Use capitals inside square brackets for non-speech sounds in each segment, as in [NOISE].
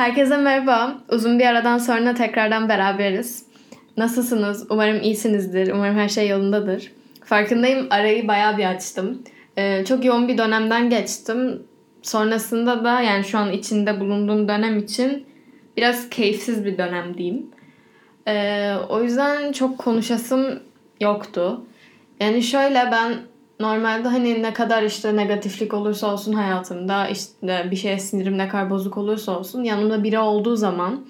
Herkese merhaba. Uzun bir aradan sonra tekrardan beraberiz. Nasılsınız? Umarım iyisinizdir. Umarım her şey yolundadır. Farkındayım arayı bayağı bir açtım. Ee, çok yoğun bir dönemden geçtim. Sonrasında da yani şu an içinde bulunduğum dönem için biraz keyifsiz bir dönem diyeyim. Ee, o yüzden çok konuşasım yoktu. Yani şöyle ben normalde hani ne kadar işte negatiflik olursa olsun hayatımda işte bir şeye sinirim ne kadar bozuk olursa olsun yanımda biri olduğu zaman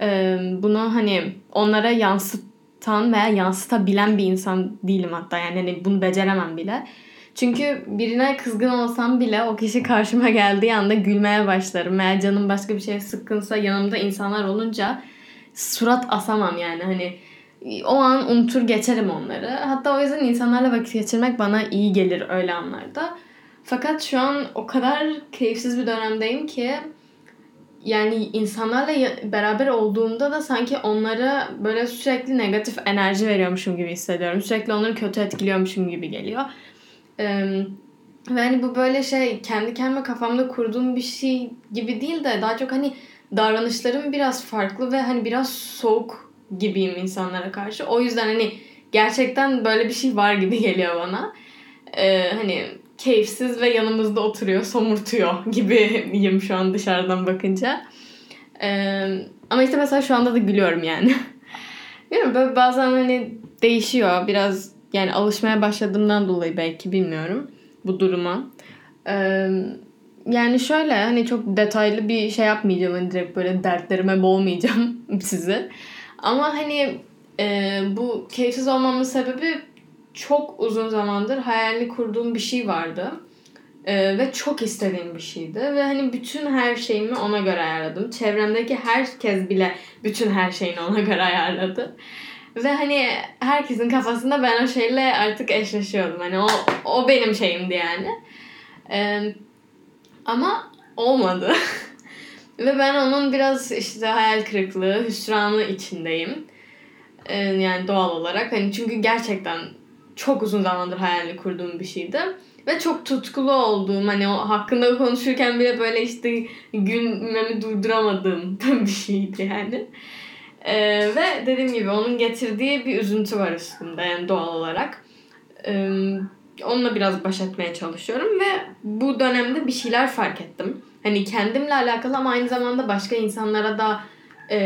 e, bunu hani onlara yansıtan veya yansıtabilen bir insan değilim hatta yani hani bunu beceremem bile. Çünkü birine kızgın olsam bile o kişi karşıma geldiği anda gülmeye başlarım. Eğer canım başka bir şeye sıkkınsa yanımda insanlar olunca surat asamam yani hani o an unutur geçerim onları. Hatta o yüzden insanlarla vakit geçirmek bana iyi gelir öyle anlarda. Fakat şu an o kadar keyifsiz bir dönemdeyim ki yani insanlarla beraber olduğumda da sanki onlara böyle sürekli negatif enerji veriyormuşum gibi hissediyorum. Sürekli onları kötü etkiliyormuşum gibi geliyor. Ee, ve hani bu böyle şey kendi kendime kafamda kurduğum bir şey gibi değil de daha çok hani davranışlarım biraz farklı ve hani biraz soğuk gibiyim insanlara karşı. O yüzden hani gerçekten böyle bir şey var gibi geliyor bana. Ee, hani keyifsiz ve yanımızda oturuyor, somurtuyor [LAUGHS] gibiyim şu an dışarıdan bakınca. Ee, ama işte mesela şu anda da gülüyorum yani. [LAUGHS] Bilmiyorum böyle bazen hani değişiyor. Biraz yani alışmaya başladığımdan dolayı belki bilmiyorum bu duruma. Ee, yani şöyle hani çok detaylı bir şey yapmayacağım. Hani direkt böyle dertlerime boğmayacağım [LAUGHS] sizi. Ama hani e, bu keyifsiz olmamın sebebi çok uzun zamandır hayalini kurduğum bir şey vardı. E, ve çok istediğim bir şeydi. Ve hani bütün her şeyimi ona göre ayarladım. Çevremdeki herkes bile bütün her şeyini ona göre ayarladı. Ve hani herkesin kafasında ben o şeyle artık eşleşiyordum. Hani o, o benim şeyimdi yani. Ee, ama olmadı. [LAUGHS] Ve ben onun biraz işte hayal kırıklığı, hüsranı içindeyim. Ee, yani doğal olarak. Hani çünkü gerçekten çok uzun zamandır hayalini kurduğum bir şeydi. Ve çok tutkulu olduğum hani o hakkında konuşurken bile böyle işte gülmemi durduramadığım [LAUGHS] bir şeydi yani. Ee, ve dediğim gibi onun getirdiği bir üzüntü var üstünde yani doğal olarak. Ee, onunla biraz baş etmeye çalışıyorum ve bu dönemde bir şeyler fark ettim. Hani kendimle alakalı ama aynı zamanda başka insanlara da e,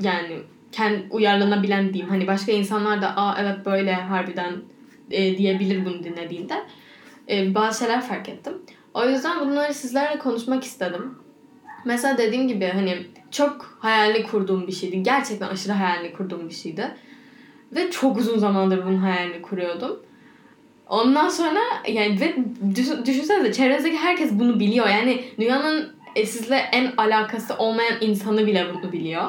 yani kend, uyarlanabilen diyeyim. Hani başka insanlar da aa evet böyle harbiden e, diyebilir bunu dinlediğinde. E, bazı şeyler fark ettim. O yüzden bunları sizlerle konuşmak istedim. Mesela dediğim gibi hani çok hayalini kurduğum bir şeydi. Gerçekten aşırı hayalini kurduğum bir şeydi. Ve çok uzun zamandır bunun hayalini kuruyordum. Ondan sonra yani ve düşünsenize çevrenizdeki herkes bunu biliyor. Yani dünyanın e, sizle en alakası olmayan insanı bile bunu biliyor.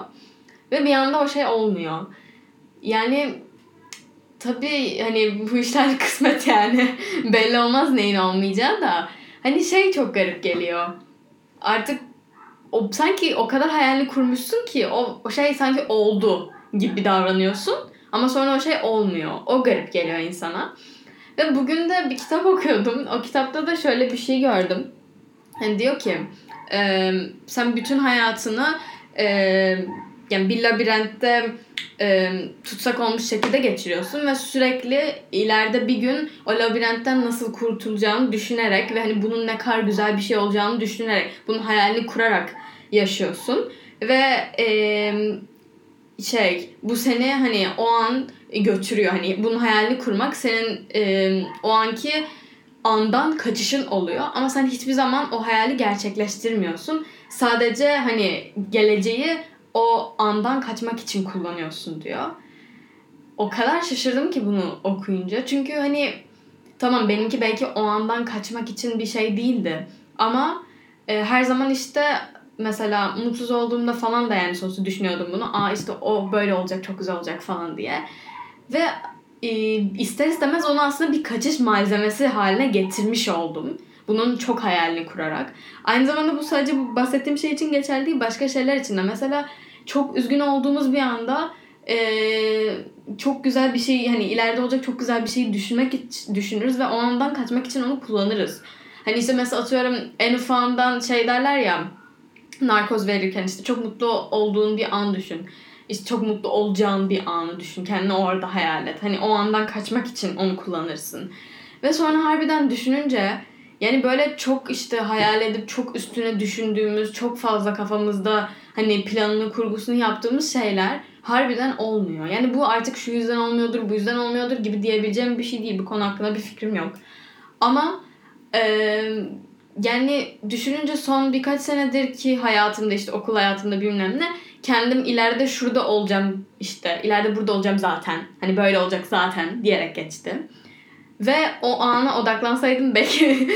Ve bir anda o şey olmuyor. Yani tabii hani bu işler [LAUGHS] kısmet yani. [LAUGHS] Belli olmaz neyin olmayacağı da. Hani şey çok garip geliyor. Artık o sanki o kadar hayalini kurmuşsun ki o, o şey sanki oldu gibi davranıyorsun. Ama sonra o şey olmuyor. O garip geliyor insana. Ve bugün de bir kitap okuyordum. O kitapta da şöyle bir şey gördüm. Hani diyor ki e, sen bütün hayatını e, yani bir labirentte e, tutsak olmuş şekilde geçiriyorsun ve sürekli ileride bir gün o labirentten nasıl kurtulacağını düşünerek ve hani bunun ne kadar güzel bir şey olacağını düşünerek bunun hayalini kurarak yaşıyorsun ve e, şey bu seni hani o an götürüyor. Hani bunun hayalini kurmak senin e, o anki andan kaçışın oluyor. Ama sen hiçbir zaman o hayali gerçekleştirmiyorsun. Sadece hani geleceği o andan kaçmak için kullanıyorsun diyor. O kadar şaşırdım ki bunu okuyunca. Çünkü hani tamam benimki belki o andan kaçmak için bir şey değildi. Ama e, her zaman işte mesela mutsuz olduğumda falan da yani sonuçta düşünüyordum bunu. Aa işte o böyle olacak çok güzel olacak falan diye. Ve e, ister istemez onu aslında bir kaçış malzemesi haline getirmiş oldum. Bunun çok hayalini kurarak. Aynı zamanda bu sadece bu bahsettiğim şey için geçerli değil. Başka şeyler için de. Mesela çok üzgün olduğumuz bir anda e, çok güzel bir şey hani ileride olacak çok güzel bir şeyi düşünmek düşünürüz ve o andan kaçmak için onu kullanırız. Hani işte mesela atıyorum en ufağından şey derler ya narkoz verirken işte çok mutlu olduğun bir an düşün. İşte çok mutlu olacağın bir anı düşün. Kendini orada hayal et. Hani o andan kaçmak için onu kullanırsın. Ve sonra harbiden düşününce yani böyle çok işte hayal edip çok üstüne düşündüğümüz, çok fazla kafamızda hani planını, kurgusunu yaptığımız şeyler harbiden olmuyor. Yani bu artık şu yüzden olmuyordur, bu yüzden olmuyordur gibi diyebileceğim bir şey değil. Bu konu hakkında bir fikrim yok. Ama e, yani düşününce son birkaç senedir ki hayatımda işte okul hayatımda bilmem ne kendim ileride şurada olacağım işte ileride burada olacağım zaten hani böyle olacak zaten diyerek geçti. Ve o ana odaklansaydım [LAUGHS] belki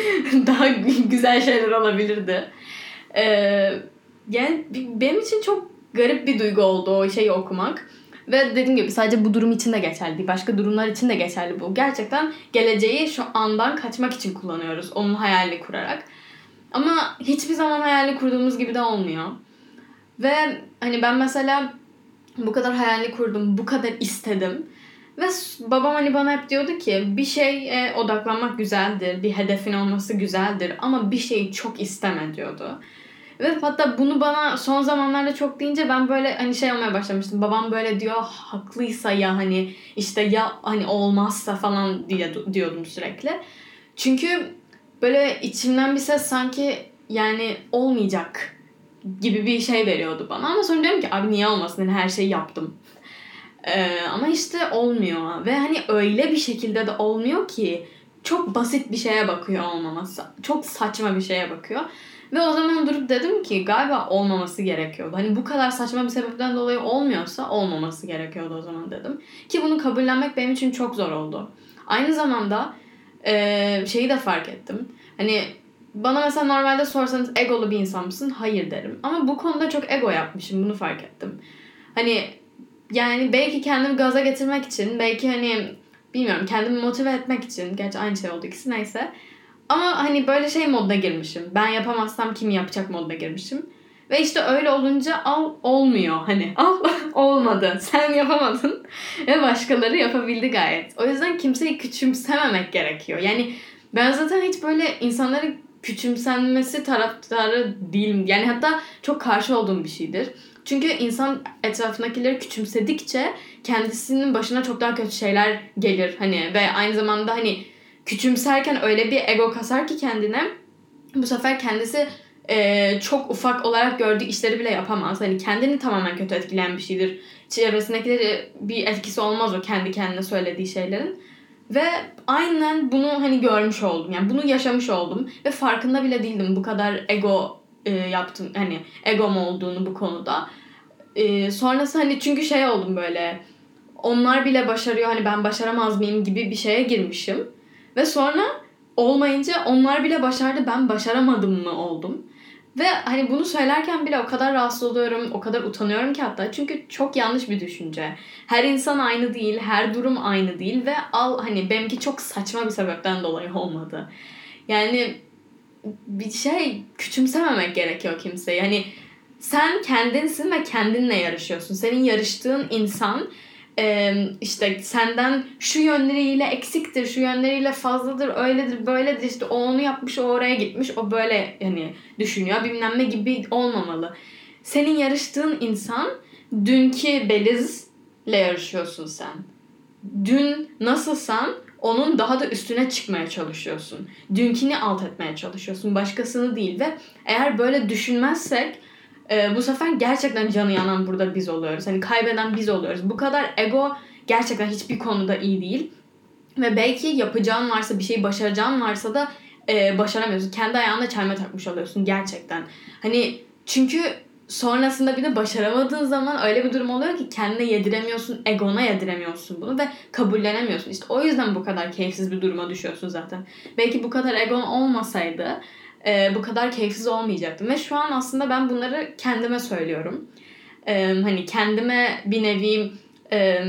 daha güzel şeyler olabilirdi. Ee, yani benim için çok garip bir duygu oldu o şeyi okumak. Ve dediğim gibi sadece bu durum için de geçerli değil. Başka durumlar için de geçerli bu. Gerçekten geleceği şu andan kaçmak için kullanıyoruz. Onun hayalini kurarak. Ama hiçbir zaman hayalini kurduğumuz gibi de olmuyor. Ve hani ben mesela bu kadar hayalini kurdum, bu kadar istedim. Ve babam hani bana hep diyordu ki bir şeye odaklanmak güzeldir, bir hedefin olması güzeldir ama bir şeyi çok isteme diyordu. Ve hatta bunu bana son zamanlarda çok deyince ben böyle hani şey olmaya başlamıştım. Babam böyle diyor haklıysa ya hani işte ya hani olmazsa falan diye diyordum sürekli. Çünkü böyle içimden bir ses sanki yani olmayacak gibi bir şey veriyordu bana. Ama sonra diyorum ki abi niye olmasın hani her şeyi yaptım. Ee, ama işte olmuyor ve hani öyle bir şekilde de olmuyor ki çok basit bir şeye bakıyor olmaması. Çok saçma bir şeye bakıyor. Ve o zaman durup dedim ki galiba olmaması gerekiyordu. Hani bu kadar saçma bir sebepten dolayı olmuyorsa olmaması gerekiyordu o zaman dedim. Ki bunu kabullenmek benim için çok zor oldu. Aynı zamanda e, şeyi de fark ettim. Hani bana mesela normalde sorsanız egolu bir insan mısın? Hayır derim. Ama bu konuda çok ego yapmışım. Bunu fark ettim. Hani yani belki kendimi gaza getirmek için, belki hani bilmiyorum kendimi motive etmek için. Gerçi aynı şey oldu ikisi neyse. Ama hani böyle şey moduna girmişim. Ben yapamazsam kim yapacak moduna girmişim. Ve işte öyle olunca al olmuyor hani. [LAUGHS] Al olmadı. Sen yapamadın. Ve başkaları yapabildi gayet. O yüzden kimseyi küçümsememek gerekiyor. Yani ben zaten hiç böyle insanları küçümsenmesi taraftarı değilim. Yani hatta çok karşı olduğum bir şeydir. Çünkü insan etrafındakileri küçümsedikçe kendisinin başına çok daha kötü şeyler gelir. Hani ve aynı zamanda hani küçümserken öyle bir ego kasar ki kendine bu sefer kendisi e, çok ufak olarak gördüğü işleri bile yapamaz. Hani kendini tamamen kötü etkileyen bir şeydir. Çevresindekileri bir etkisi olmaz o kendi kendine söylediği şeylerin. Ve aynen bunu hani görmüş oldum. Yani bunu yaşamış oldum. Ve farkında bile değildim bu kadar ego e, yaptım. Hani egom olduğunu bu konuda. E, sonrası hani çünkü şey oldum böyle. Onlar bile başarıyor hani ben başaramaz mıyım gibi bir şeye girmişim. Ve sonra olmayınca onlar bile başardı ben başaramadım mı oldum. Ve hani bunu söylerken bile o kadar rahatsız oluyorum, o kadar utanıyorum ki hatta. Çünkü çok yanlış bir düşünce. Her insan aynı değil, her durum aynı değil ve al hani benimki çok saçma bir sebepten dolayı olmadı. Yani bir şey küçümsememek gerekiyor kimseyi. Hani sen kendinsin ve kendinle yarışıyorsun. Senin yarıştığın insan işte senden şu yönleriyle eksiktir, şu yönleriyle fazladır, öyledir, böyledir. İşte o onu yapmış, o oraya gitmiş, o böyle hani düşünüyor. Bilmem ne gibi olmamalı. Senin yarıştığın insan dünkü Beliz'le yarışıyorsun sen. Dün nasılsan onun daha da üstüne çıkmaya çalışıyorsun. Dünkini alt etmeye çalışıyorsun. Başkasını değil ve eğer böyle düşünmezsek e, bu sefer gerçekten canı yanan burada biz oluyoruz. Hani kaybeden biz oluyoruz. Bu kadar ego gerçekten hiçbir konuda iyi değil. Ve belki yapacağın varsa bir şeyi başaracağın varsa da e, başaramıyorsun. Kendi ayağına çelme takmış oluyorsun gerçekten. Hani çünkü sonrasında bir de başaramadığın zaman öyle bir durum oluyor ki kendine yediremiyorsun, egona yediremiyorsun bunu ve kabullenemiyorsun. İşte o yüzden bu kadar keyifsiz bir duruma düşüyorsun zaten. Belki bu kadar egon olmasaydı e, bu kadar keyifsiz olmayacaktım. Ve şu an aslında ben bunları kendime söylüyorum. E, hani kendime bir nevi e,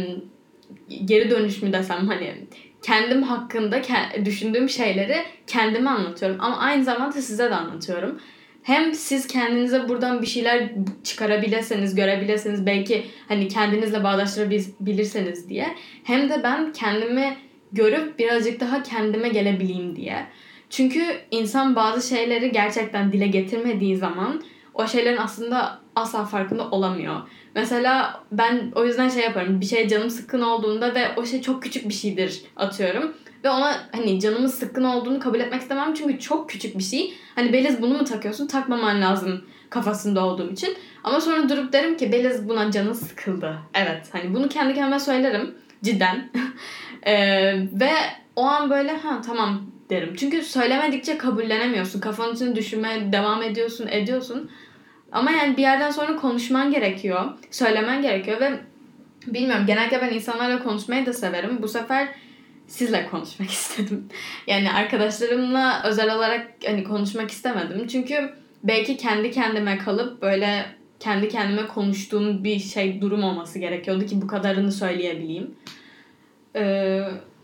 geri dönüş mü desem hani kendim hakkında ke- düşündüğüm şeyleri kendime anlatıyorum. Ama aynı zamanda size de anlatıyorum. Hem siz kendinize buradan bir şeyler çıkarabilirseniz, görebilirseniz, belki hani kendinizle bağdaştırabilirseniz diye. Hem de ben kendimi görüp birazcık daha kendime gelebileyim diye. Çünkü insan bazı şeyleri gerçekten dile getirmediği zaman o şeylerin aslında asla farkında olamıyor. Mesela ben o yüzden şey yaparım. Bir şey canım sıkkın olduğunda ve o şey çok küçük bir şeydir atıyorum. Ve ona hani canımın sıkkın olduğunu kabul etmek istemem çünkü çok küçük bir şey. Hani Beliz bunu mu takıyorsun? Takmaman lazım kafasında olduğum için. Ama sonra durup derim ki Beliz buna canı sıkıldı. Evet hani bunu kendi kendime söylerim. Cidden. [LAUGHS] ee, ve o an böyle ha tamam derim. Çünkü söylemedikçe kabullenemiyorsun. Kafanın içinde düşünmeye devam ediyorsun, ediyorsun. Ama yani bir yerden sonra konuşman gerekiyor. Söylemen gerekiyor ve bilmiyorum genellikle ben insanlarla konuşmayı da severim. Bu sefer sizle konuşmak [LAUGHS] istedim. Yani arkadaşlarımla özel olarak hani konuşmak istemedim. Çünkü belki kendi kendime kalıp böyle kendi kendime konuştuğum bir şey durum olması gerekiyordu ki bu kadarını söyleyebileyim. Ee,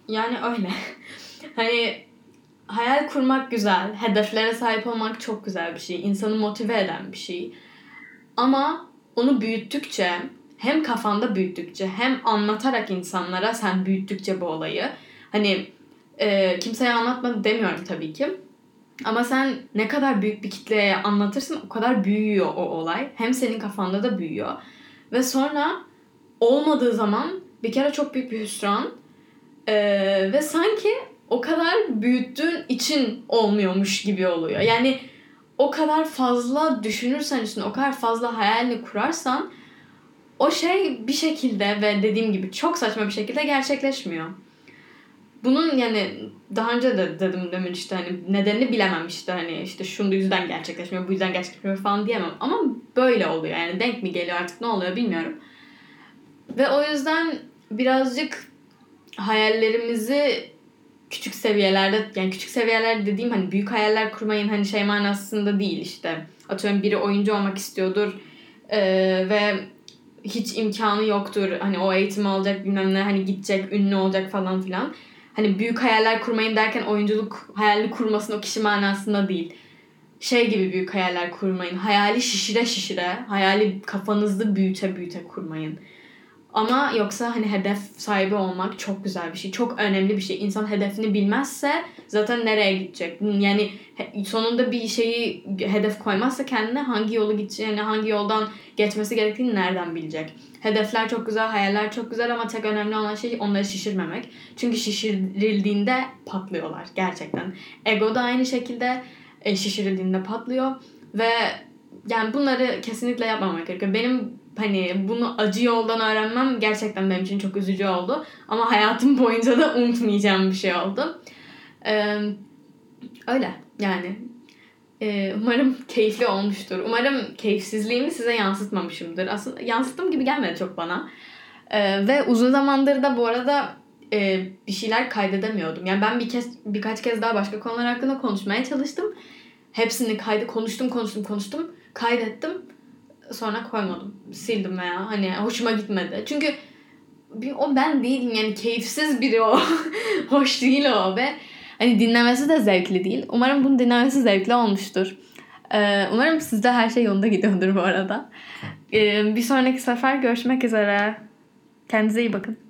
yani öyle. [LAUGHS] hani hayal kurmak güzel, hedeflere sahip olmak çok güzel bir şey, insanı motive eden bir şey. Ama onu büyüttükçe, hem kafanda büyüttükçe hem anlatarak insanlara sen büyüttükçe bu olayı. Hani e, kimseye anlatma demiyorum tabii ki. Ama sen ne kadar büyük bir kitleye anlatırsın o kadar büyüyor o olay. Hem senin kafanda da büyüyor. Ve sonra olmadığı zaman bir kere çok büyük bir hüsran. Ee, ve sanki o kadar büyüttüğün için olmuyormuş gibi oluyor. Yani o kadar fazla düşünürsen üstüne, o kadar fazla hayalini kurarsan o şey bir şekilde ve dediğim gibi çok saçma bir şekilde gerçekleşmiyor. Bunun yani daha önce de dedim demin işte hani nedenini bilemem işte hani işte şunun yüzden gerçekleşmiyor, bu yüzden gerçekleşmiyor falan diyemem. Ama böyle oluyor yani denk mi geliyor artık ne oluyor bilmiyorum. Ve o yüzden birazcık hayallerimizi küçük seviyelerde yani küçük seviyeler dediğim hani büyük hayaller kurmayın hani şey manasında değil işte. Atıyorum biri oyuncu olmak istiyordur ee, ve hiç imkanı yoktur. Hani o eğitimi alacak bilmem ne hani gidecek ünlü olacak falan filan. Hani büyük hayaller kurmayın derken oyunculuk hayalini kurmasın o kişi manasında değil. Şey gibi büyük hayaller kurmayın. Hayali şişire şişire, hayali kafanızda büyüte büyüte kurmayın. Ama yoksa hani hedef sahibi olmak çok güzel bir şey. Çok önemli bir şey. İnsan hedefini bilmezse zaten nereye gidecek? Yani sonunda bir şeyi hedef koymazsa kendine hangi yolu gideceğini, hangi yoldan geçmesi gerektiğini nereden bilecek? Hedefler çok güzel, hayaller çok güzel ama tek önemli olan şey onları şişirmemek. Çünkü şişirildiğinde patlıyorlar gerçekten. Ego da aynı şekilde e, şişirildiğinde patlıyor ve yani bunları kesinlikle yapmamak gerekiyor. Benim hani bunu acı yoldan öğrenmem gerçekten benim için çok üzücü oldu. Ama hayatım boyunca da unutmayacağım bir şey oldu. Ee, öyle yani. Ee, umarım keyifli olmuştur. Umarım keyifsizliğimi size yansıtmamışımdır. Aslında yansıttığım gibi gelmedi çok bana. Ee, ve uzun zamandır da bu arada e, bir şeyler kaydedemiyordum. Yani ben bir kez birkaç kez daha başka konular hakkında konuşmaya çalıştım. Hepsini kaydı konuştum konuştum konuştum. Kaydettim sonra koymadım. Sildim veya hani hoşuma gitmedi. Çünkü o ben değilim yani keyifsiz biri o. [LAUGHS] Hoş değil o ve hani dinlemesi de zevkli değil. Umarım bunun dinlemesi zevkli olmuştur. Ee, umarım sizde her şey yolunda gidiyordur bu arada. Ee, bir sonraki sefer görüşmek üzere. Kendinize iyi bakın.